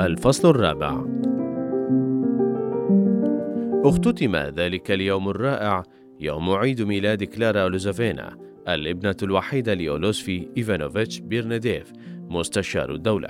الفصل الرابع. اختتم ذلك اليوم الرائع يوم عيد ميلاد كلارا أولوزوفينا الابنة الوحيدة لأولوسفي إيفانوفيتش بيرنديف مستشار الدولة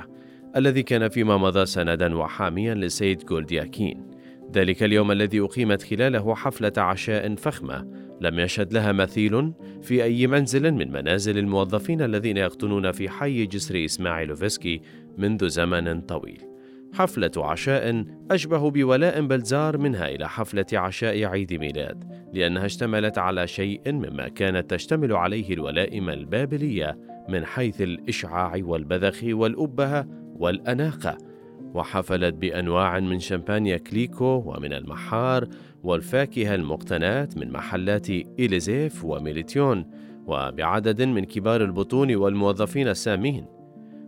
الذي كان فيما مضى سندا وحاميا للسيد جولدياكين. ذلك اليوم الذي أقيمت خلاله حفلة عشاء فخمة لم يشهد لها مثيل في أي منزل من منازل الموظفين الذين يقطنون في حي جسر إسماعيلوفسكي منذ زمن طويل. حفلة عشاء أشبه بولائم بلزار منها إلى حفلة عشاء عيد ميلاد لأنها اشتملت على شيء مما كانت تشتمل عليه الولائم البابلية من حيث الإشعاع والبذخ والأبهة والأناقة. وحفلت بأنواع من شمبانيا كليكو ومن المحار والفاكهة المقتناة من محلات إليزيف وميليتيون وبعدد من كبار البطون والموظفين السامين.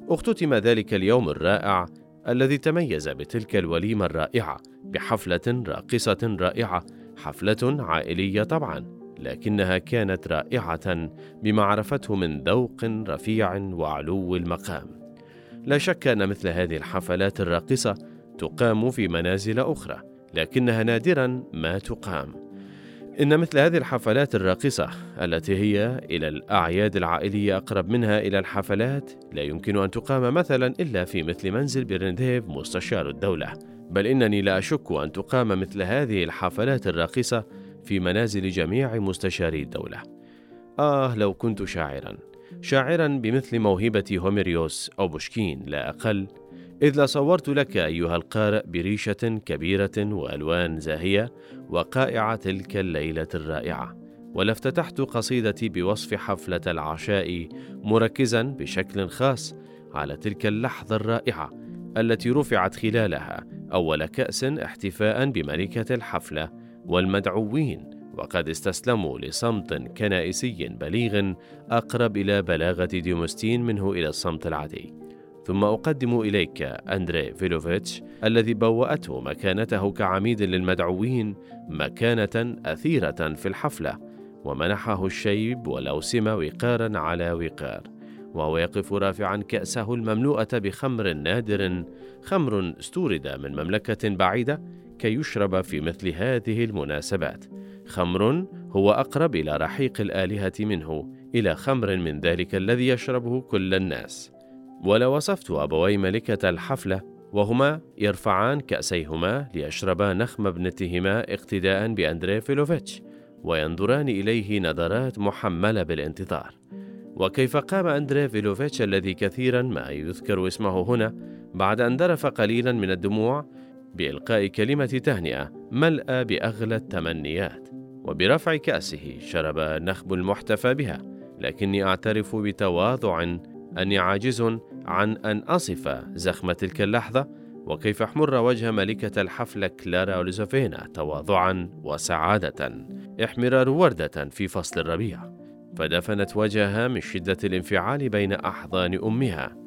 اختتم ذلك اليوم الرائع الذي تميز بتلك الوليمة الرائعة بحفلة راقصة رائعة حفلة عائلية طبعا لكنها كانت رائعة بما عرفته من ذوق رفيع وعلو المقام. لا شك أن مثل هذه الحفلات الراقصة تقام في منازل أخرى لكنها نادرا ما تقام. إن مثل هذه الحفلات الراقصة التي هي إلى الأعياد العائلية أقرب منها إلى الحفلات لا يمكن أن تقام مثلا إلا في مثل منزل بيرنديف مستشار الدولة. بل إنني لا أشك أن تقام مثل هذه الحفلات الراقصة في منازل جميع مستشاري الدولة. آه لو كنت شاعرا. شاعرا بمثل موهبة هوميريوس أو بوشكين لا أقل. إذ لصورت لك أيها القارئ بريشة كبيرة وألوان زاهية وقائع تلك الليلة الرائعة ولافتتحت قصيدتي بوصف حفلة العشاء مركزا بشكل خاص على تلك اللحظة الرائعة التي رفعت خلالها أول كأس احتفاء بملكة الحفلة والمدعوين وقد استسلموا لصمت كنائسي بليغ أقرب إلى بلاغة ديموستين منه إلى الصمت العادي. ثم أقدم إليك أندري فيلوفيتش الذي بوأته مكانته كعميد للمدعوين مكانة أثيرة في الحفلة ومنحه الشيب والأوسمة وقارا على وقار وهو يقف رافعا كأسه المملوءة بخمر نادر خمر استورد من مملكة بعيدة كي يشرب في مثل هذه المناسبات خمر هو أقرب إلى رحيق الآلهة منه إلى خمر من ذلك الذي يشربه كل الناس. ولوصفت أبوي ملكة الحفلة وهما يرفعان كأسيهما ليشربا نخب ابنتهما اقتداء بأندري فيلوفيتش وينظران إليه نظرات محملة بالانتظار. وكيف قام أندري فيلوفيتش الذي كثيرا ما يذكر اسمه هنا بعد أن ذرف قليلا من الدموع بإلقاء كلمة تهنئة ملأى بأغلى التمنيات وبرفع كأسه شرب نخب المحتفى بها لكني أعترف بتواضع أني عاجز عن أن أصف زخم تلك اللحظة وكيف احمر وجه ملكة الحفلة كلارا أوليزوفينا تواضعا وسعادة. احمرار وردة في فصل الربيع. فدفنت وجهها من شدة الانفعال بين أحضان أمها.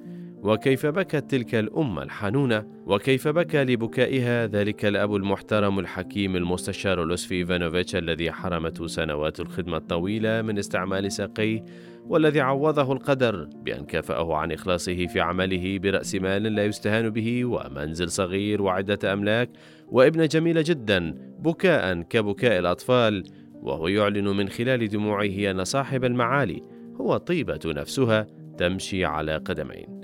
وكيف بكت تلك الأم الحنونة وكيف بكى لبكائها ذلك الأب المحترم الحكيم المستشار لوسفي إيفانوفيتش الذي حرمته سنوات الخدمة الطويلة من استعمال ساقيه والذي عوضه القدر بأن كافأه عن إخلاصه في عمله برأس مال لا يستهان به ومنزل صغير وعدة أملاك وابنة جميلة جدا بكاء كبكاء الأطفال وهو يعلن من خلال دموعه أن صاحب المعالي هو طيبة نفسها تمشي على قدمين.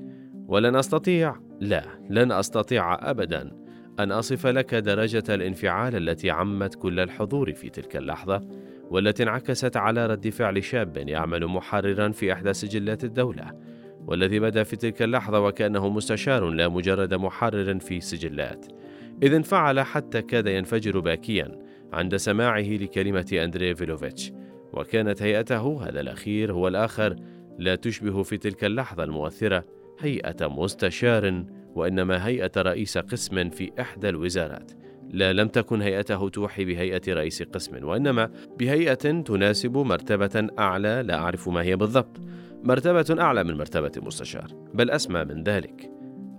ولن أستطيع لا لن أستطيع ابدا أن أصف لك درجة الانفعال التي عمت كل الحضور في تلك اللحظة. والتي انعكست على رد فعل شاب يعمل محررا في إحدى سجلات الدولة والذي بدا في تلك اللحظة وكأنه مستشار لا مجرد محرر في سجلات. إذ انفعل حتى كاد ينفجر باكيا عند سماعه لكلمة أندري فيلوفيتش وكانت هيئة هذا الأخير هو الآخر لا تشبه في تلك اللحظة المؤثرة هيئة مستشار وإنما هيئة رئيس قسم في إحدى الوزارات. لا لم تكن هيئته توحي بهيئة رئيس قسم وإنما بهيئة تناسب مرتبة أعلى لا أعرف ما هي بالضبط. مرتبة أعلى من مرتبة المستشار بل أسمى من ذلك.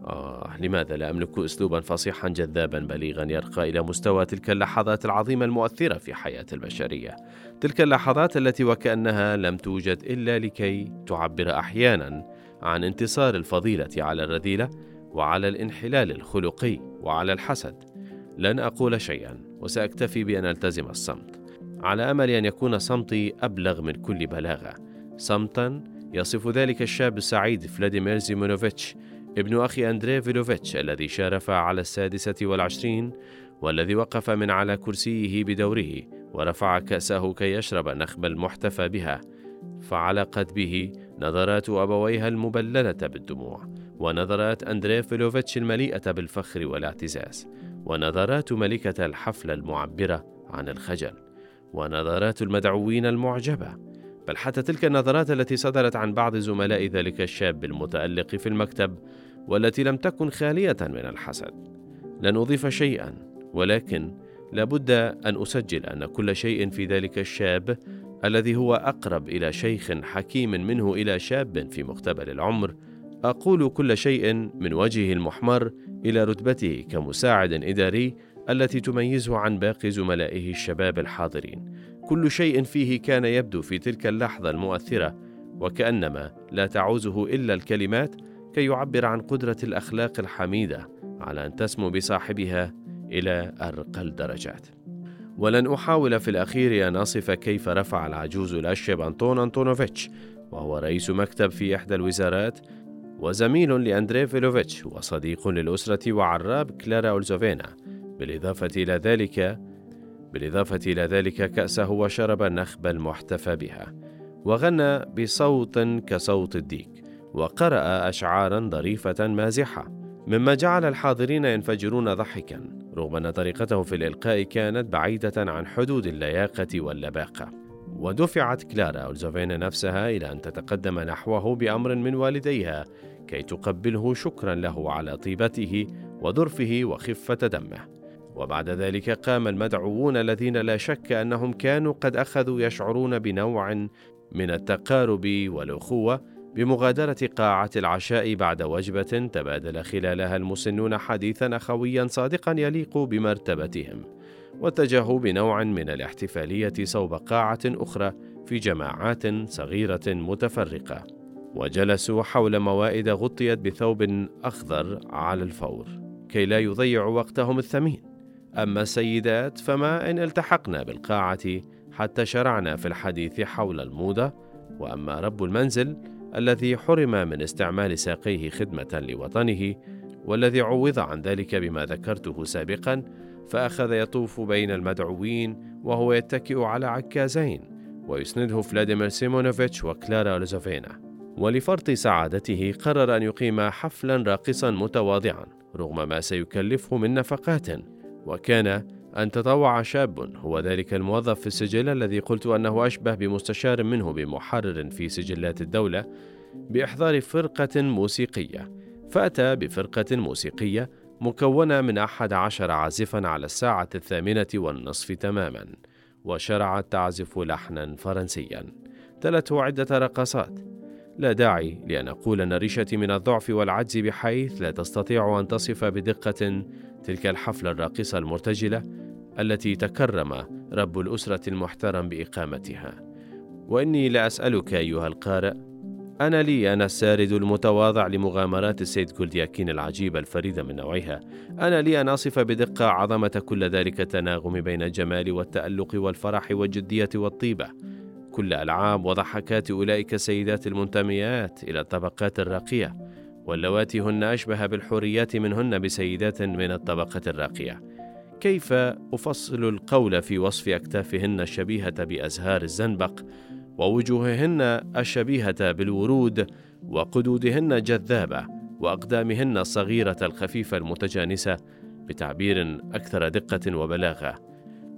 آه لماذا لا أملك أسلوبا فصيحا جذابا بليغا يرقى إلى مستوى تلك اللحظات العظيمة المؤثرة في حياة البشرية؟ تلك اللحظات التي وكأنها لم توجد إلا لكي تعبر أحيانا عن انتصار الفضيلة على الرذيلة وعلى الانحلال الخلقي وعلى الحسد. لن أقول شيئا وسأكتفي بأن ألتزم الصمت. على أمل أن يكون صمتي أبلغ من كل بلاغة. صمتا يصف ذلك الشاب السعيد فلاديمير زيمونوفيتش ابن أخي أندري فيلوفيتش الذي شارف على السادسة والعشرين والذي وقف من على كرسيه بدوره ورفع كأسه كي يشرب نخب المحتفى بها. فعلقت به نظرات أبويها المبللة بالدموع ونظرات أندري فيلوفيتش المليئة بالفخر والاعتزاز. ونظرات ملكة الحفل المعبرة عن الخجل ونظرات المدعوين المعجبة. بل حتى تلك النظرات التي صدرت عن بعض زملاء ذلك الشاب المتألق في المكتب والتي لم تكن خالية من الحسد. لن أضيف شيئا ولكن لابد أن أسجل أن كل شيء في ذلك الشاب الذي هو أقرب إلى شيخ حكيم منه إلى شاب في مقتبل العمر أقول كل شيء من وجهه المحمر إلى رتبته كمساعد إداري التي تميزه عن باقي زملائه الشباب الحاضرين. كل شيء فيه كان يبدو في تلك اللحظة المؤثرة وكأنما لا تعوزه إلا الكلمات كي يعبر عن قدرة الأخلاق الحميدة على أن تسمو بصاحبها إلى أرقى الدرجات. ولن أحاول في الأخير أن أصف كيف رفع العجوز الأشيب أنطون أنطونوفيتش وهو رئيس مكتب في إحدى الوزارات وزميل لأندري فيلوفيتش وصديق للأسرة وعراب كلارا أولزوفينا. بالإضافة إلى ذلك بالإضافة إلى ذلك كأسه وشرب النخب المحتفى بها وغنى بصوت كصوت الديك وقرأ أشعارا ظريفة مازحة مما جعل الحاضرين ينفجرون ضحكا رغم أن طريقته في الإلقاء كانت بعيدة عن حدود اللياقة واللباقة. ودفعت كلارا أولزوفينا نفسها إلى أن تتقدم نحوه بأمر من والديها كي تقبله شكرا له على طيبته وظرفه وخفة دمه. وبعد ذلك قام المدعوون الذين لا شك أنهم كانوا قد أخذوا يشعرون بنوع من التقارب والأخوة بمغادرة قاعة العشاء بعد وجبة تبادل خلالها المسنون حديثا اخويا صادقا يليق بمرتبتهم واتجهوا بنوع من الاحتفالية صوب قاعة أخرى في جماعات صغيرة متفرقة. وجلسوا حول موائد غطيت بثوب أخضر على الفور كي لا يضيعوا وقتهم الثمين. أما السيدات فما إن التحقنا بالقاعة حتى شرعنا في الحديث حول الموضة. وأما رب المنزل الذي حرم من استعمال ساقيه خدمة لوطنه والذي عوض عن ذلك بما ذكرته سابقا فأخذ يطوف بين المدعوين وهو يتكئ على عكازين ويسنده فلاديمير سيمونوفيتش وكلارا لوزوفينا. ولفرط سعادته قرر أن يقيم حفلا راقصا متواضعا رغم ما سيكلفه من نفقات. وكان أن تطوع شاب هو ذلك الموظف في السجل الذي قلت أنه أشبه بمستشار منه بمحرر في سجلات الدولة بإحضار فرقة موسيقية. فأتى بفرقة موسيقية مكونة من أحد عشر عازفا على الساعة الثامنة والنصف تماما وشرعت تعزف لحنا فرنسيا. تلته عدة رقصات لا داعي لأن أقول أن ريشتي من الضعف والعجز بحيث لا تستطيع أن تصف بدقة تلك الحفلة الراقصة المرتجلة التي تكرم رب الأسرة المحترم بإقامتها. وإني لأسألك أيها القارئ أنا لي أنا السارد المتواضع لمغامرات السيد كولدياكين العجيبة الفريدة من نوعها. أنا لي أن أصف بدقة عظمة كل ذلك التناغم بين الجمال والتألق والفرح والجدية والطيبة. كل ألعاب وضحكات أولئك السيدات المنتميات إلى الطبقات الراقية واللواتي هن أشبه بالحوريات منهن بسيدات من الطبقة الراقية. كيف أفصل القول في وصف أكتافهن الشبيهة بأزهار الزنبق ووجوههن الشبيهة بالورود وقدودهن الجذابة وأقدامهن الصغيرة الخفيفة المتجانسة بتعبير أكثر دقة وبلاغة؟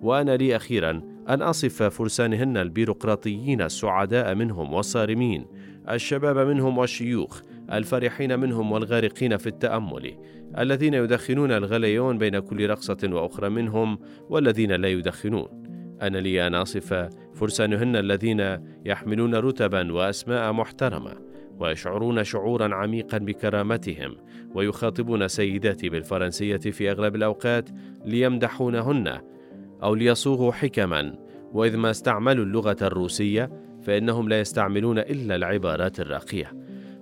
وأنا لي أخيرا أن أصف فرسانهن البيروقراطيين السعداء منهم والصارمين الشباب منهم والشيوخ الفرحين منهم والغارقين في التأمل الذين يدخنون الغليون بين كل رقصة وأخرى منهم والذين لا يدخنون. أنا لي أن أصف فرسانهن الذين يحملون رتبا وأسماء محترمة ويشعرون شعورا عميقا بكرامتهم ويخاطبون سيداتي بالفرنسية في أغلب الأوقات ليمدحونهن أو ليصوغوا حكما. وإذ ما استعملوا اللغة الروسية فإنهم لا يستعملون إلا العبارات الراقية.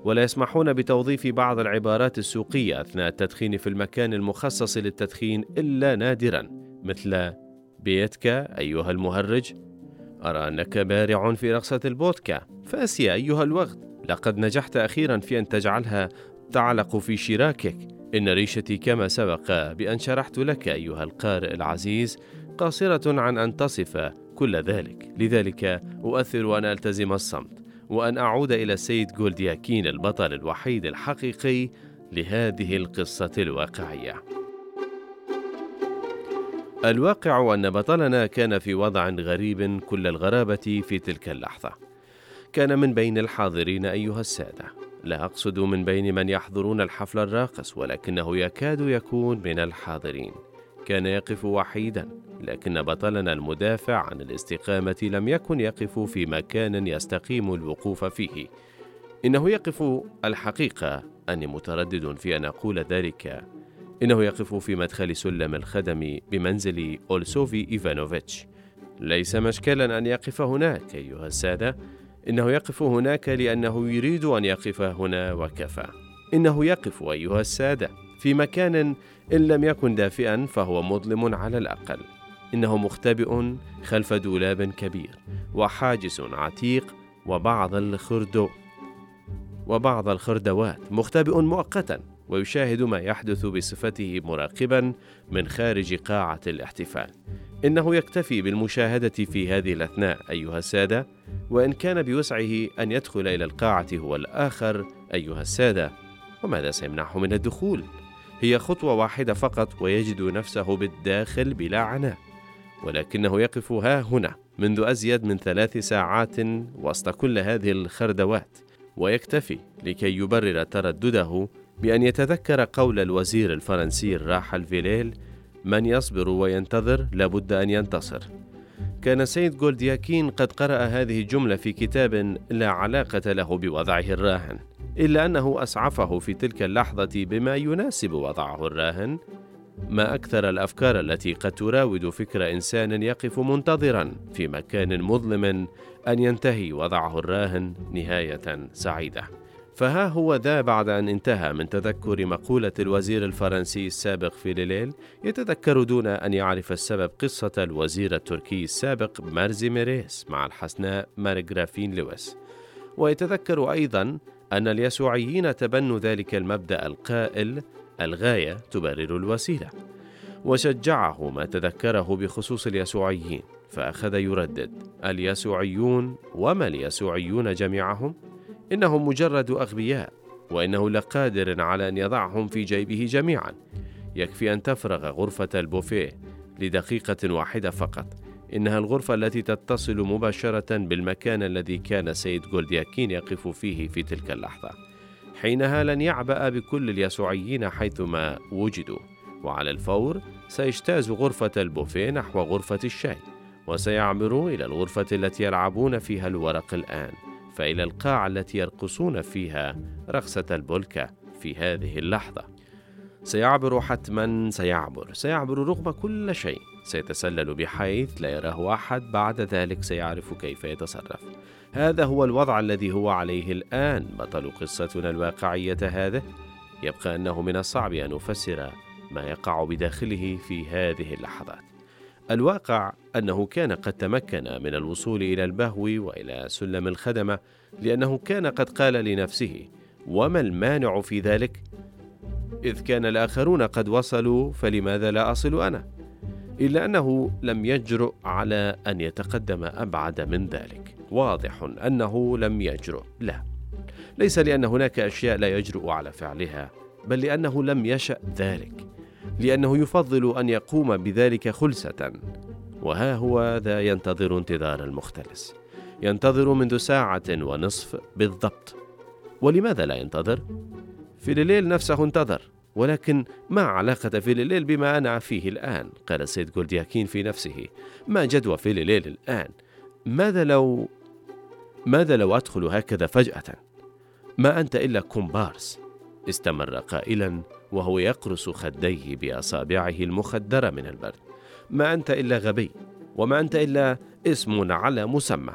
ولا يسمحون بتوظيف بعض العبارات السوقية أثناء التدخين في المكان المخصص للتدخين إلا نادرا مثل بيتك أيها المهرج. أرى أنك بارع في رقصة البودكا. فأسيا أيها الوغد. لقد نجحت أخيرا في أن تجعلها تعلق في شراكك. إن ريشتي كما سبق بأن شرحت لك أيها القارئ العزيز قاصرة عن أن تصف كل ذلك. لذلك أؤثر أن ألتزم الصمت وأن أعود إلى السيد جولدياكين البطل الوحيد الحقيقي لهذه القصة الواقعية. الواقع أن بطلنا كان في وضع غريب كل الغرابة في تلك اللحظة. كان من بين الحاضرين أيها السادة. لا أقصد من بين من يحضرون الحفل الراقص ولكنه يكاد يكون من الحاضرين. كان يقف وحيدا. لكن بطلنا المدافع عن الاستقامة لم يكن يقف في مكان يستقيم الوقوف فيه. إنه يقف الحقيقة أني متردد في أن أقول ذلك. إنه يقف في مدخل سلم الخدم بمنزل أولسوفي إيفانوفيتش. ليس مشكلا أن يقف هناك أيها السادة. إنه يقف هناك لأنه يريد أن يقف هنا وكفى. إنه يقف أيها السادة في مكان إن لم يكن دافئا فهو مظلم على الأقل. إنه مختبئ خلف دولاب كبير وحاجز عتيق وبعض الخردو وبعض الخردوات مختبئ مؤقتا ويشاهد ما يحدث بصفته مراقبا من خارج قاعة الاحتفال. إنه يكتفي بالمشاهدة في هذه الأثناء أيها السادة وإن كان بوسعه أن يدخل إلى القاعة هو الآخر أيها السادة. وماذا سيمنعه من الدخول؟ هي خطوة واحدة فقط ويجد نفسه بالداخل بلا عناء. ولكنه يقف ها هنا منذ أزيد من ثلاث ساعات وسط كل هذه الخردوات ويكتفي لكي يبرر تردده بأن يتذكر قول الوزير الفرنسي الراحل فيليل من يصبر وينتظر لابد أن ينتصر كان سيد جولدياكين قد قرأ هذه الجملة في كتاب لا علاقة له بوضعه الراهن إلا أنه أسعفه في تلك اللحظة بما يناسب وضعه الراهن ما أكثر الأفكار التي قد تراود فكر إنسان يقف منتظرا في مكان مظلم أن ينتهي وضعه الراهن نهاية سعيدة. فها هو ذا بعد أن انتهى من تذكر مقولة الوزير الفرنسي السابق في ليليل يتذكر دون أن يعرف السبب قصة الوزير التركي السابق مارزي ميريس مع الحسناء مارغرافين لويس. ويتذكر أيضا أن اليسوعيين تبنوا ذلك المبدأ القائل الغاية تبرر الوسيلة وشجعه ما تذكره بخصوص اليسوعيين فأخذ يردد اليسوعيون وما اليسوعيون جميعهم؟ إنهم مجرد أغبياء وإنه لقادر على أن يضعهم في جيبه جميعا. يكفي أن تفرغ غرفة البوفيه لدقيقة واحدة فقط. إنها الغرفة التي تتصل مباشرة بالمكان الذي كان السيد جولدياكين يقف فيه في تلك اللحظة. حينها لن يعبأ بكل اليسوعيين حيثما وجدوا. وعلى الفور سيجتاز غرفة البوفيه نحو غرفة الشاي وسيعبر إلى الغرفة التي يلعبون فيها الورق الآن فإلى القاعة التي يرقصون فيها رقصة البولكا في هذه اللحظة. سيعبر حتما سيعبر سيعبر رغم كل شيء. سيتسلل بحيث لا يراه أحد بعد ذلك سيعرف كيف يتصرف. هذا هو الوضع الذي هو عليه الآن. بطل قصتنا الواقعية هذه يبقى أنه من الصعب أن نفسر ما يقع بداخله في هذه اللحظات. الواقع أنه كان قد تمكن من الوصول إلى البهو وإلى سلم الخدمة لأنه كان قد قال لنفسه وما المانع في ذلك؟ إذ كان الآخرون قد وصلوا فلماذا لا أصل أنا؟ إلا أنه لم يجرؤ على أن يتقدم أبعد من ذلك. واضح أنه لم يجرؤ. لا. ليس لأن هناك أشياء لا يجرؤ على فعلها بل لأنه لم يشأ ذلك لأنه يفضل أن يقوم بذلك خلسة. وها هو ذا ينتظر انتظار المختلس. ينتظر منذ ساعة ونصف بالضبط. ولماذا لا ينتظر؟ فيليليل نفسه انتظر. ولكن ما علاقة فيليليل بما أنا فيه الآن؟ قال السيد جولدياكين في نفسه ما جدوى فيليليل الآن؟ ماذا لو ماذا لو أدخل هكذا فجأة؟ ما أنت إلا كومبارس استمر قائلا وهو يقرص خديه بأصابعه المخدرة من البرد ما أنت إلا غبي وما أنت إلا اسم على مسمى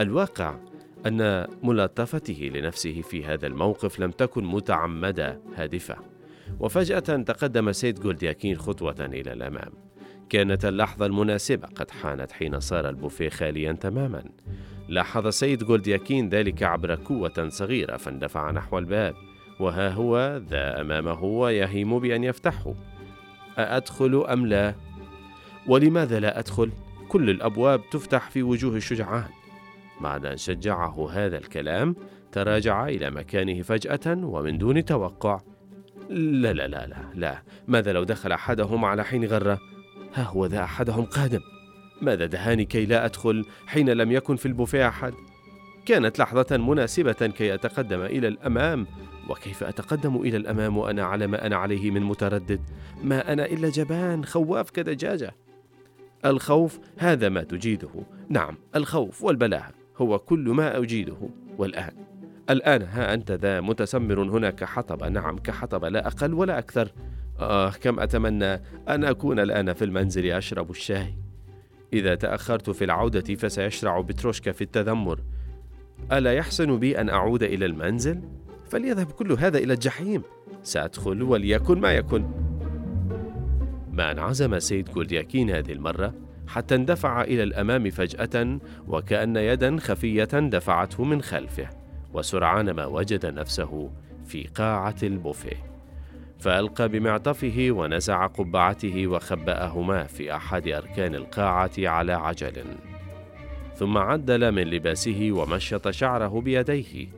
الواقع أن ملاطفته لنفسه في هذا الموقف لم تكن متعمدة هادفة وفجأة تقدم سيد جولدياكين خطوة إلى الأمام. كانت اللحظة المناسبة قد حانت حين صار البوفيه خاليا تماما. لاحظ سيد جولدياكين ذلك عبر كوة صغيرة فاندفع نحو الباب. وها هو؟ ذا أمامه ويهيم بأن يفتحه. أأدخل أم لا؟ ولماذا لا أدخل؟ كل الأبواب تفتح في وجوه الشجعان. بعد أن شجعه هذا الكلام تراجع إلى مكانه فجأة ومن دون توقع. لا لا لا لا لا. ماذا لو دخل أحدهم على حين غرة؟ ها هو ذا أحدهم قادم. ماذا دهاني كي لا أدخل حين لم يكن في البوفيه أحد؟ كانت لحظة مناسبة كي أتقدم إلى الأمام. وكيف أتقدم إلى الأمام وأنا على ما أنا عليه من متردد؟ ما أنا إلا جبان خواف كدجاجة. الخوف هذا ما تجيده. نعم الخوف والبلاهة هو كل ما أجيده. والآن الآن ها أنت ذا متسمر هنا كحطب نعم كحطب لا أقل ولا أكثر. آه كم أتمنى أن أكون الآن في المنزل أشرب الشاي. إذا تأخرت في العودة فسيشرع بتروشكا في التذمر. ألا يحسن بي أن أعود إلى المنزل؟ فليذهب كل هذا إلى الجحيم. سأدخل وليكن ما يكن. ما انعزم سيد جولدياكين هذه المرة حتى اندفع إلى الأمام فجأة وكأن يدا خفية دفعته من خلفه. وسرعان ما وجد نفسه في قاعة البوفيه. فألقى بمعطفه ونزع قبعته وخبأهما في أحد أركان القاعة على عجل. ثم عدل من لباسه ومشط شعره بيديه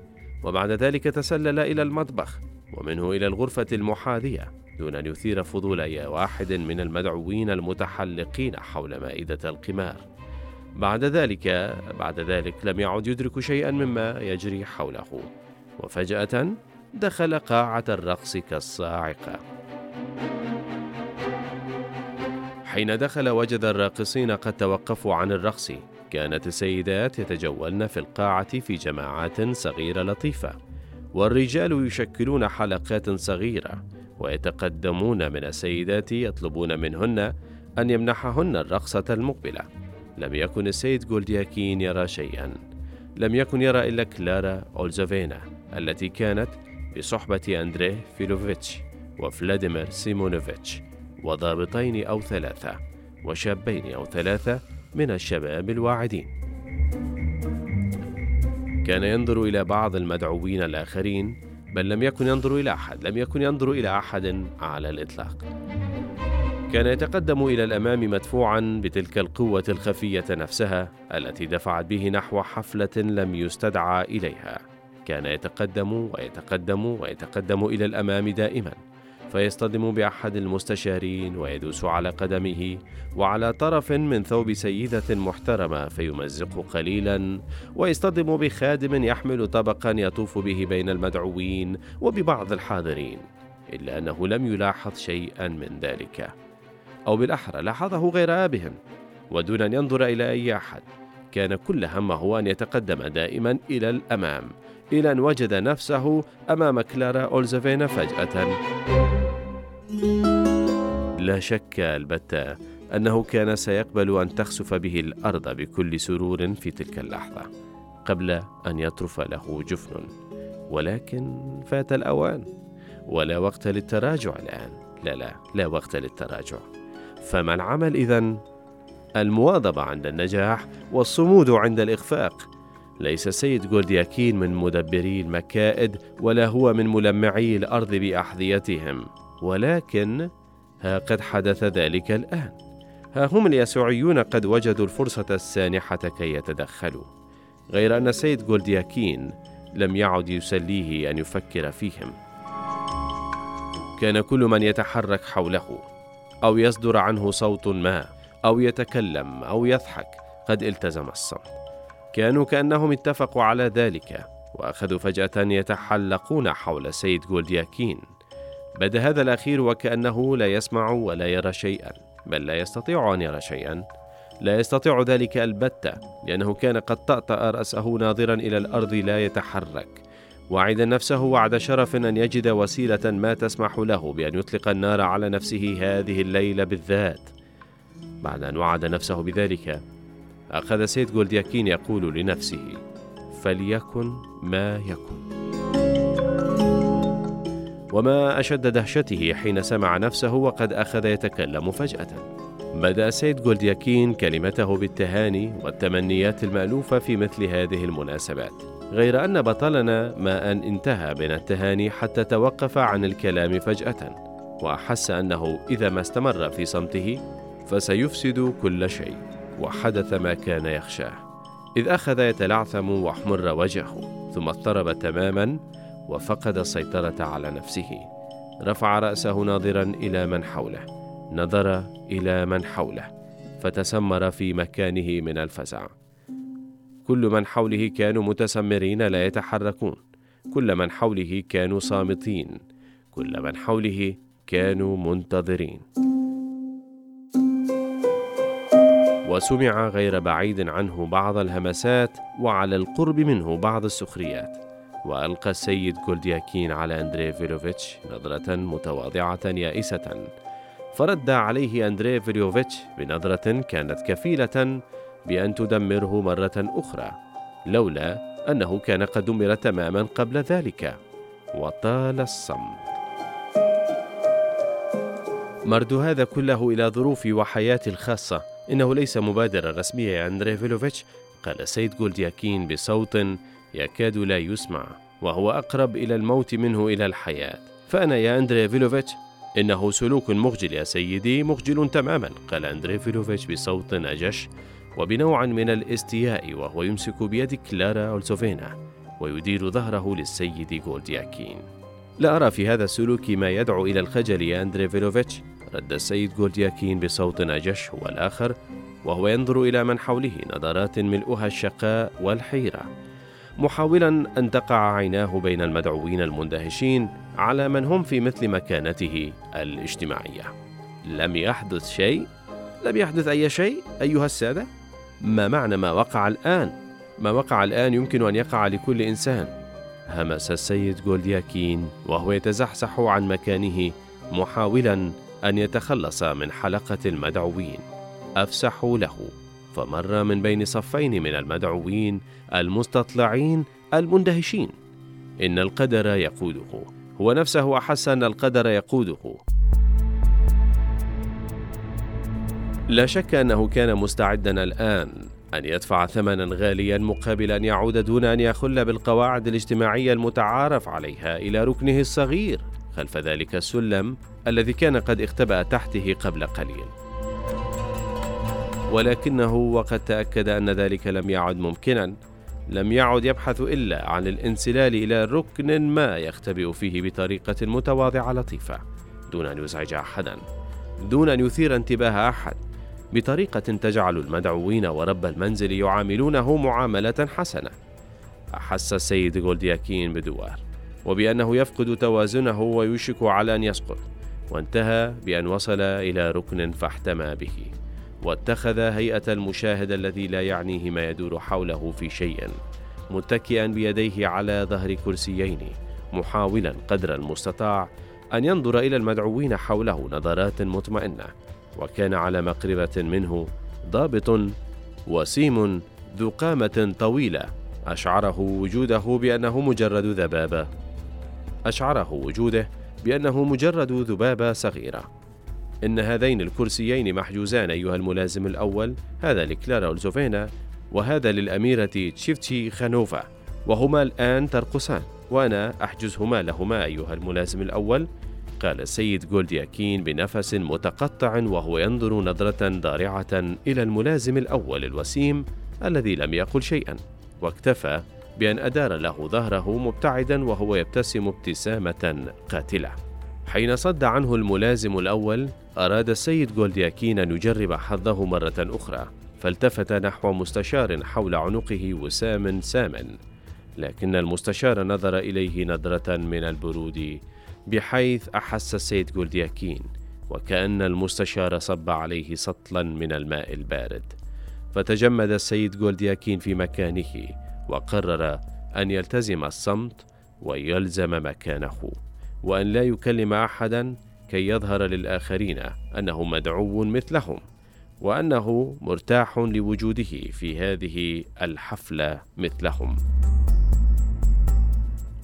وبعد ذلك تسلل إلى المطبخ ومنه إلى الغرفة المحاذية دون أن يثير فضول أي واحد من المدعوين المتحلقين حول مائدة القمار. بعد ذلك بعد ذلك لم يعد يدرك شيئا مما يجري حوله. وفجأة دخل قاعة الرقص كالصاعقة. حين دخل وجد الراقصين قد توقفوا عن الرقص كانت السيدات يتجولن في القاعة في جماعات صغيرة لطيفة. والرجال يشكلون حلقات صغيرة ويتقدمون من السيدات يطلبون منهن أن يمنحهن الرقصة المقبلة. لم يكن السيد جولدياكين يرى شيئا. لم يكن يرى إلا كلارا أولزوفينا التي كانت بصحبة أندريه فيلوفيتش وفلاديمير سيمونوفيتش وضابطين أو ثلاثة وشابين أو ثلاثة من الشباب الواعدين. كان ينظر إلى بعض المدعوين الآخرين بل لم يكن ينظر إلى أحد لم يكن ينظر إلى أحد على الإطلاق. كان يتقدم إلى الأمام مدفوعا بتلك القوة الخفية نفسها التي دفعت به نحو حفلة لم يستدعى إليها. كان يتقدم ويتقدم ويتقدم إلى الأمام دائما فيصطدم بأحد المستشارين ويدوس على قدمه وعلى طرف من ثوب سيدة محترمة فيمزق قليلا ويصطدم بخادم يحمل طبقا يطوف به بين المدعوين وببعض الحاضرين إلا أنه لم يلاحظ شيئا من ذلك. أو بالأحرى لاحظه غير آبهم ودون أن ينظر إلى أي أحد. كان كل همه أن يتقدم دائما إلى الأمام إلى أن وجد نفسه أمام كلارا أولزافينا فجأة. لا شك البتة أنه كان سيقبل أن تخسف به الأرض بكل سرور في تلك اللحظة قبل أن يطرف له جفن. ولكن فات الأوان ولا وقت للتراجع الآن. لا لا لا وقت للتراجع. فما العمل إذن؟ المواظبة عند النجاح والصمود عند الإخفاق. ليس السيد جولدياكين من مدبري المكائد ولا هو من ملمعي الأرض بأحذيتهم. ولكن ها قد حدث ذلك الآن. ها هم اليسوعيون قد وجدوا الفرصة السانحة كي يتدخلوا. غير أن السيد جولدياكين لم يعد يسليه أن يفكر فيهم. كان كل من يتحرك حوله. أو يصدر عنه صوت ما أو يتكلم أو يضحك قد التزم الصمت. كانوا كأنهم اتفقوا على ذلك وأخذوا فجأة يتحلقون حول سيد جولدياكين. بدا هذا الأخير وكأنه لا يسمع ولا يرى شيئا بل لا يستطيع أن يرى شيئا. لا يستطيع ذلك البتة لأنه كان قد طأطأ رأسه ناظرا إلى الأرض لا يتحرك. واعدا نفسه وعد شرف أن يجد وسيلة ما تسمح له بأن يطلق النار على نفسه هذه الليلة بالذات. بعد أن وعد نفسه بذلك أخذ سيد جولدياكين يقول لنفسه فليكن ما يكن. وما أشد دهشته حين سمع نفسه وقد أخذ يتكلم فجأة. بدأ سيد جولدياكين كلمته بالتهاني والتمنيات المألوفة في مثل هذه المناسبات. غير أن بطلنا ما ان انتهى من التهاني حتى توقف عن الكلام فجأة وأحس أنه إذا ما استمر في صمته فسيفسد كل شيء وحدث ما كان يخشاه. إذ أخذ يتلعثم واحمر وجهه ثم اضطرب تماما وفقد السيطرة على نفسه. رفع رأسه ناظرا إلى من حوله نظر إلى من حوله فتسمر في مكانه من الفزع. كل من حوله كانوا متسمرين لا يتحركون. كل من حوله كانوا صامتين. كل من حوله كانوا منتظرين. وسمع غير بعيد عنه بعض الهمسات وعلى القرب منه بعض السخريات. وألقى السيد جولدياكين على أندري فيلوفيتش نظرة متواضعة يائسة. فرد عليه أندري فيلوفيتش بنظرة كانت كفيلة بأن تدمره مرة أخرى لولا أنه كان قد دمر تماما قبل ذلك. وطال الصمت. مرد هذا كله إلى ظروفي وحياتي الخاصة. إنه ليس مبادرة رسمية يا أندري فيلوفيتش قال سيد جولدياكين بصوت يكاد لا يسمع وهو أقرب إلى الموت منه إلى الحياة. فأنا يا أندري فيلوفيتش إنه سلوك مخجل يا سيدي مخجل تماما قال أندري فيلوفيتش بصوت أجش وبنوع من الاستياء وهو يمسك بيد كلارا أولسوفينا ويدير ظهره للسيد جولدياكين لا أرى في هذا السلوك ما يدعو إلى الخجل يا أندري فيلوفيتش رد السيد جولدياكين بصوت أجش هو الآخر وهو ينظر إلى من حوله نظرات ملؤها الشقاء والحيرة. محاولا أن تقع عيناه بين المدعوين المندهشين على من هم في مثل مكانته الاجتماعية. لم يحدث شيء؟ لم يحدث أي شيء أيها السادة؟ ما معنى ما وقع الآن؟ ما وقع الآن يمكن أن يقع لكل إنسان. همس السيد جولدياكين وهو يتزحزح عن مكانه محاولا أن يتخلص من حلقة المدعوين. أفسحوا له. فمر من بين صفين من المدعوين المستطلعين المندهشين. إن القدر يقوده. هو نفسه أحس أن القدر يقوده. لا شك أنه كان مستعدا الآن أن يدفع ثمنا غاليا مقابل أن يعود دون أن يخل بالقواعد الاجتماعية المتعارف عليها إلى ركنه الصغير خلف ذلك السلم الذي كان قد اختبأ تحته قبل قليل. ولكنه وقد تأكد أن ذلك لم يعد ممكنا لم يعد يبحث إلا عن الانسلال إلى ركن ما يختبئ فيه بطريقة متواضعة لطيفة دون أن يزعج أحدا دون أن يثير انتباه أحد. بطريقة تجعل المدعوين ورب المنزل يعاملونه معاملة حسنة. أحس السيد جولدياكين بدوار وبأنه يفقد توازنه ويوشك على أن يسقط وانتهى بأن وصل إلى ركن فاحتمى به واتخذ هيئة المشاهد الذي لا يعنيه ما يدور حوله في شيء متكئا بيديه على ظهر كرسيين محاولا قدر المستطاع أن ينظر إلى المدعوين حوله نظرات مطمئنة. وكان على مقربة منه ضابط وسيم ذو قامة طويلة أشعره وجوده بأنه مجرد ذبابة أشعره وجوده بأنه مجرد ذبابة صغيرة. إن هذين الكرسيين محجوزان أيها الملازم الأول هذا لكلارا أولزوفينا وهذا للأميرة تشيفتشي خانوفا وهما الآن ترقصان وأنا أحجزهما لهما أيها الملازم الأول. قال السيد جولدياكين بنفس متقطع وهو ينظر نظرة ضارعة إلى الملازم الأول الوسيم الذي لم يقل شيئا واكتفى بأن أدار له ظهره مبتعدا وهو يبتسم ابتسامة قاتلة. حين صد عنه الملازم الأول أراد السيد جولدياكين أن يجرب حظه مرة أخرى فالتفت نحو مستشار حول عنقه وسام سامن لكن المستشار نظر إليه نظرة من البرود بحيث أحس السيد جولدياكين وكأن المستشار صب عليه سطلا من الماء البارد. فتجمد السيد جولدياكين في مكانه وقرر أن يلتزم الصمت ويلزم مكانه وأن لا يكلم أحدا كي يظهر للآخرين أنه مدعو مثلهم وأنه مرتاح لوجوده في هذه الحفلة مثلهم.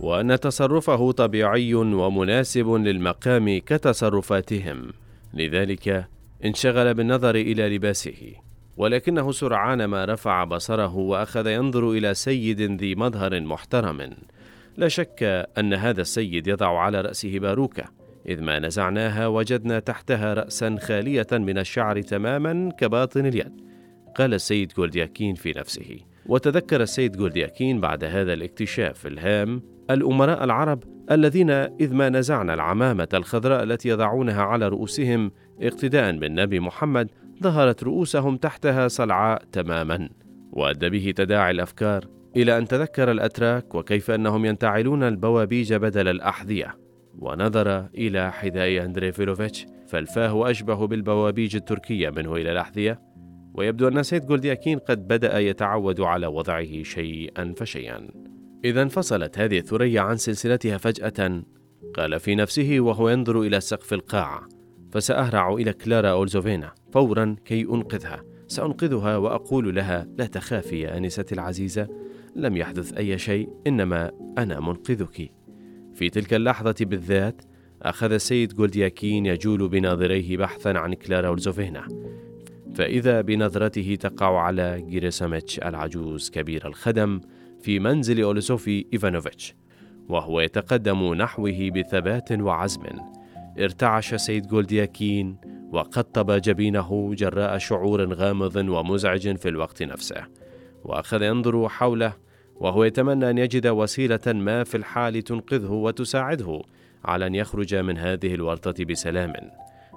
وأن تصرفه طبيعي ومناسب للمقام كتصرفاتهم. لذلك انشغل بالنظر إلى لباسه ولكنه سرعان ما رفع بصره وأخذ ينظر إلى سيد ذي مظهر محترم. لا شك أن هذا السيد يضع على رأسه باروكة إذ ما نزعناها وجدنا تحتها راسا خالية من الشعر تماما كباطن اليد. قال السيد جولدياكين في نفسه وتذكر السيد جولدياكين بعد هذا الاكتشاف الهام الأمراء العرب الذين إذ ما نزعنا العمامة الخضراء التي يضعونها على رؤوسهم اقتداء بالنبي محمد ظهرت رؤوسهم تحتها صلعاء تماما. وأدى به تداعي الأفكار إلى أن تذكر الأتراك وكيف أنهم ينتعلون البوابيج بدل الأحذية. ونظر إلى حذاء أندري فيلوفيتش فالفاه أشبه بالبوابيج التركية منه إلى الأحذية. ويبدو أن سيد جولدياكين قد بدأ يتعود على وضعه شيئا فشيئا. إذا انفصلت هذه الثريا عن سلسلتها فجأة قال في نفسه وهو ينظر إلى سقف القاعة فسأهرع إلى كلارا أولزوفينا فورا كي أنقذها. سأنقذها وأقول لها لا تخافي يا أنستي العزيزة لم يحدث أي شيء إنما أنا منقذك. في تلك اللحظة بالذات أخذ السيد جولدياكين يجول بناظريه بحثا عن كلارا أولزوفينا. فإذا بنظرته تقع على جيريساميتش العجوز كبير الخدم في منزل أولوسوفي إيفانوفيتش وهو يتقدم نحوه بثبات وعزم. ارتعش سيد جولدياكين وقطب جبينه جراء شعور غامض ومزعج في الوقت نفسه وأخذ ينظر حوله وهو يتمنى أن يجد وسيلة ما في الحال تنقذه وتساعده على أن يخرج من هذه الورطة بسلام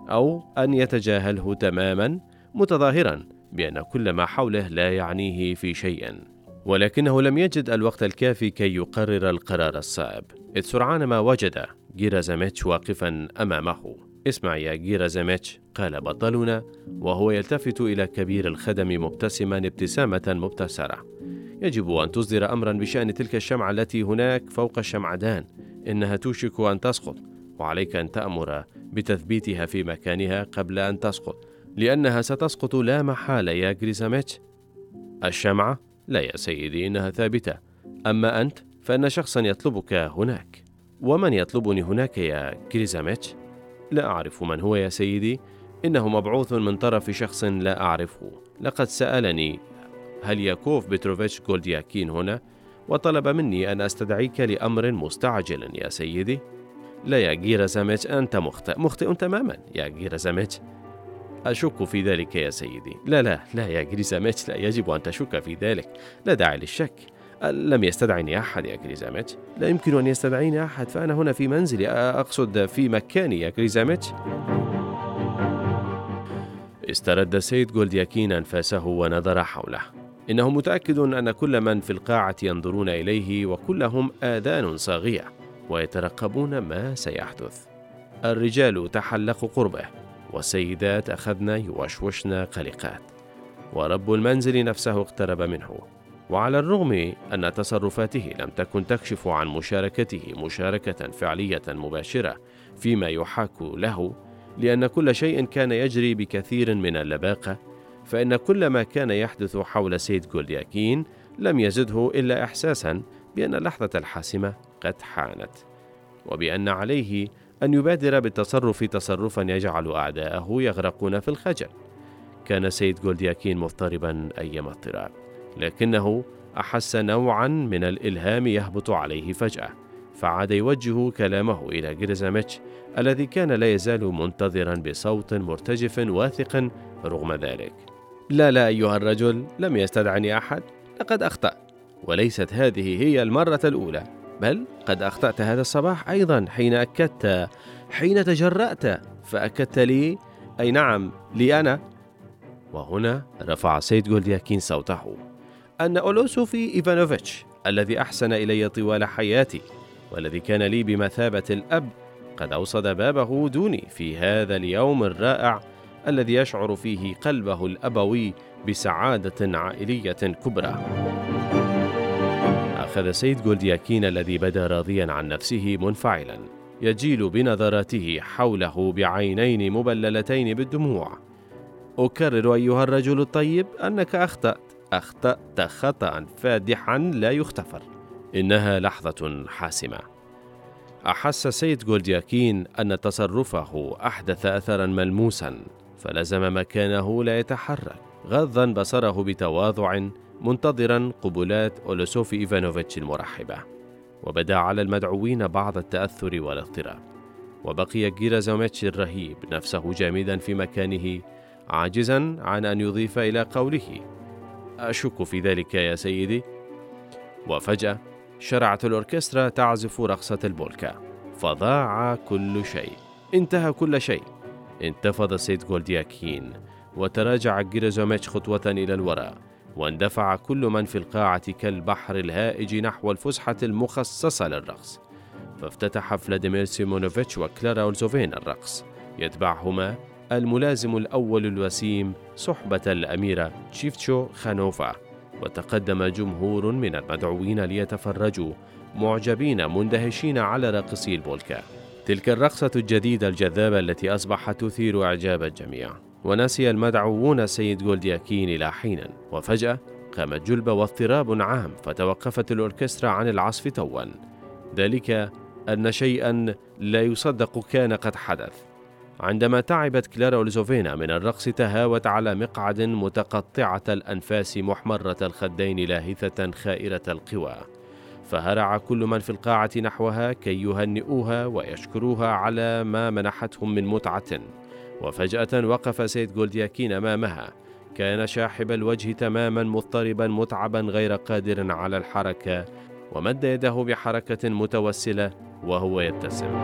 أو أن يتجاهله تماما متظاهرا بأن كل ما حوله لا يعنيه في شيء. ولكنه لم يجد الوقت الكافي كي يقرر القرار الصعب. إذ سرعان ما وجد جيرازاميتش واقفا أمامه. اسمع يا جيرازاميتش قال بطلنا وهو يلتفت إلى كبير الخدم مبتسما ابتسامة مبتسرة. يجب أن تصدر أمرا بشأن تلك الشمعة التي هناك فوق الشمعدان إنها توشك أن تسقط وعليك أن تأمر بتثبيتها في مكانها قبل أن تسقط لأنها ستسقط لا محالة يا جريزاميتش الشمعة؟ لا يا سيدي إنها ثابتة. أما أنت فإن شخصا يطلبك هناك. ومن يطلبني هناك يا كريزاميتش؟ لا أعرف من هو يا سيدي. إنه مبعوث من طرف شخص لا أعرفه. لقد سألني هل ياكوف بتروفيتش جولدياكين هنا؟ وطلب مني أن أستدعيك لأمر مستعجل يا سيدي. لا يا جيرازاميتش أنت مخطئ. مخطئ تماما يا جيرازاميتش أشك في ذلك يا سيدي. لا لا لا يا جريزاميتش لا يجب أن تشك في ذلك. لا داعي للشك. لم يستدعني أحد يا كريزاميتش لا يمكن أن يستدعيني أحد فأنا هنا في منزلي. أقصد في مكاني يا كريزاميتش استرد سيد جولدياكين أنفاسه ونظر حوله. إنه متأكد أن كل من في القاعة ينظرون إليه وكلهم آذان صاغية ويترقبون ما سيحدث. الرجال تحلقوا قربه. والسيدات أخذن يوشوشن قلقات. ورب المنزل نفسه اقترب منه. وعلى الرغم أن تصرفاته لم تكن تكشف عن مشاركته مشاركة فعلية مباشرة فيما يحاك له لأن كل شيء كان يجري بكثير من اللباقة فإن كل ما كان يحدث حول سيد جولدياكين لم يزده إلا إحساسا بأن اللحظة الحاسمة قد حانت. وبأن عليه أن يبادر بالتصرف تصرفا يجعل أعداءه يغرقون في الخجل. كان سيد جولدياكين مضطربا أيما اضطراب لكنه أحس نوعا من الإلهام يهبط عليه فجأة فعاد يوجه كلامه إلى جريزاميتش الذي كان لا يزال منتظرا بصوت مرتجف واثق رغم ذلك. لا لا أيها الرجل لم يستدعني أحد لقد أخطأت وليست هذه هي المرة الأولى. بل قد أخطأت هذا الصباح أيضا حين أكدت حين تجرأت فأكدت لي أي نعم لي أنا وهنا رفع سيد جولدياكين صوته أن أولوسوفي إيفانوفيتش الذي أحسن إلي طوال حياتي والذي كان لي بمثابة الأب قد أوصد بابه دوني في هذا اليوم الرائع الذي يشعر فيه قلبه الأبوي بسعادة عائلية كبرى. أخذ سيد جولدياكين الذي بدا راضيا عن نفسه منفعلا. يجيل بنظراته حوله بعينين مبللتين بالدموع. أكرر أيها الرجل الطيب أنك أخطأت. أخطأت خطأ فادحا لا يغتفر إنها لحظة حاسمة. أحس سيد جولدياكين أن تصرفه أحدث أثرا ملموسا فلزم مكانه لا يتحرك. غضا بصره بتواضع منتظرا قبلات أولوسوفي إيفانوفيتش المرحبة. وبدأ على المدعوين بعض التأثر والاضطراب. وبقي جيرازوميتش الرهيب نفسه جامدا في مكانه عاجزا عن أن يضيف إلى قوله. أشك في ذلك يا سيدي. وفجأة شرعت الأوركسترا تعزف رقصة البولكا. فضاع كل شيء. انتهى كل شيء. انتفض سيد جولدياكين وتراجع جيرزوميتش خطوة إلى الوراء. واندفع كل من في القاعة كالبحر الهائج نحو الفسحة المخصصة للرقص. فافتتح فلاديمير سيمونوفيتش وكلارا أولزوفين الرقص. يتبعهما الملازم الأول الوسيم صحبة الأميرة تشيفتشو خانوفا. وتقدم جمهور من المدعوين ليتفرجوا معجبين مندهشين على راقصي البولكا تلك الرقصة الجديدة الجذابة التي أصبحت تثير إعجاب الجميع. ونسي المدعوون سيد جولدياكين إلى حين. وفجأة قامت جلبة واضطراب عام فتوقفت الأوركسترا عن العزف توا ذلك أن شيئا لا يصدق كان قد حدث. عندما تعبت كلارا أولزوفينا من الرقص تهاوت على مقعد متقطعة الأنفاس محمرة الخدين لاهثة خائرة القوى. فهرع كل من في القاعة نحوها كي يهنئوها ويشكروها على ما منحتهم من متعة. وفجأة وقف سيد جولدياكين أمامها. كان شاحب الوجه تماما مضطربا متعبا غير قادر على الحركة ومد يده بحركة متوسلة وهو يبتسم.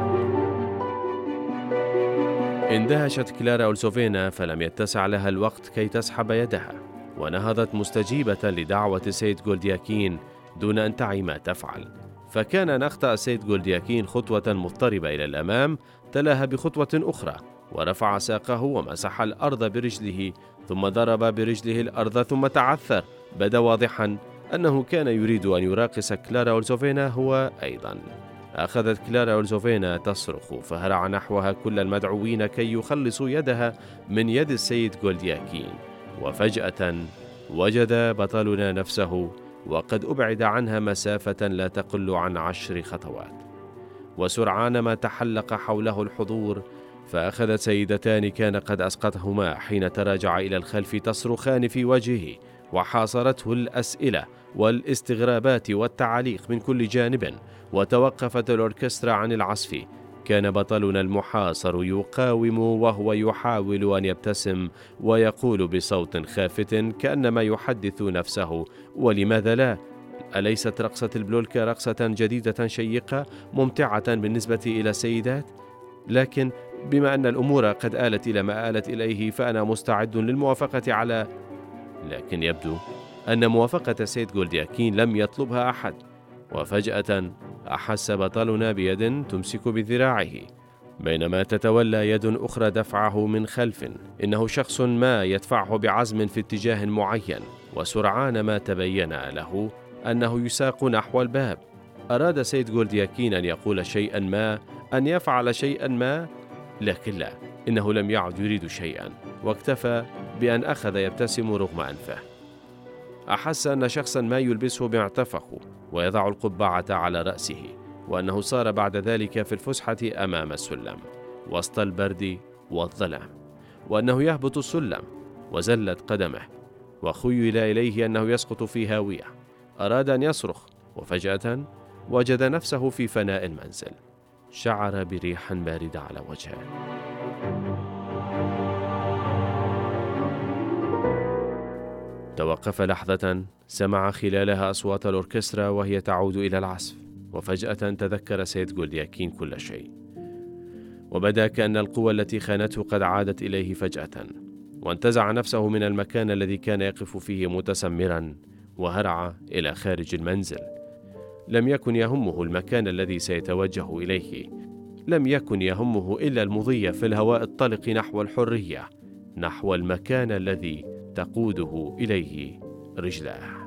اندهشت كلارا أولسوفينا فلم يتسع لها الوقت كي تسحب يدها ونهضت مستجيبة لدعوة سيد جولدياكين دون أن تعي ما تفعل. فكان نخطأ سيد جولدياكين خطوة مضطربة إلى الأمام تلاها بخطوة أخرى. ورفع ساقه ومسح الأرض برجله ثم ضرب برجله الأرض ثم تعثر. بدا واضحا أنه كان يريد أن يراقص كلارا أولزوفينا هو أيضا. أخذت كلارا أولزوفينا تصرخ فهرع نحوها كل المدعوين كي يخلصوا يدها من يد السيد جولدياكين. وفجأة وجد بطلنا نفسه وقد أبعد عنها مسافة لا تقل عن عشر خطوات. وسرعان ما تحلق حوله الحضور فأخذت سيدتان كان قد أسقطهما حين تراجع إلى الخلف تصرخان في وجهه وحاصرته الأسئلة والاستغرابات والتعاليق من كل جانب وتوقفت الأوركسترا عن العزف كان بطلنا المحاصر يقاوم وهو يحاول أن يبتسم ويقول بصوت خافت كأنما يحدث نفسه ولماذا لا؟ أليست رقصة البلولكا رقصة جديدة شيقة ممتعة بالنسبة إلى السيدات؟ لكن بما أن الأمور قد آلت إلى ما آلت إليه فأنا مستعد للموافقة على لكن يبدو أن موافقة سيد جولدياكين لم يطلبها أحد وفجأة أحس بطلنا بيد تمسك بذراعه بينما تتولى يد أخرى دفعه من خلف إنه شخص ما يدفعه بعزم في اتجاه معين وسرعان ما تبين له أنه يساق نحو الباب. أراد سيد جولدياكين أن يقول شيئا ما أن يفعل شيئا ما لكن لا إنه لم يعد يريد شيئا واكتفى بأن أخذ يبتسم رغم أنفه. أحس أن شخصا ما يلبسه معتفه ويضع القبعة على رأسه وأنه صار بعد ذلك في الفسحة أمام السلم وسط البرد والظلام وأنه يهبط السلم وزلت قدمه وخيل إليه أنه يسقط في هاوية. أراد أن يصرخ وفجأة وجد نفسه في فناء المنزل. شعر بريح باردة على وجهه. توقف لحظة سمع خلالها أصوات الأوركسترا وهي تعود إلى العزف وفجأة تذكر سيد جولدياكين كل شيء. وبدا كأن القوة التي خانته قد عادت إليه فجأة وانتزع نفسه من المكان الذي كان يقف فيه متسمرا وهرع إلى خارج المنزل. لم يكن يهمه المكان الذي سيتوجه إليه. لم يكن يهمه إلا المضي في الهواء الطلق نحو الحرية نحو المكان الذي تقوده إليه رجلاه.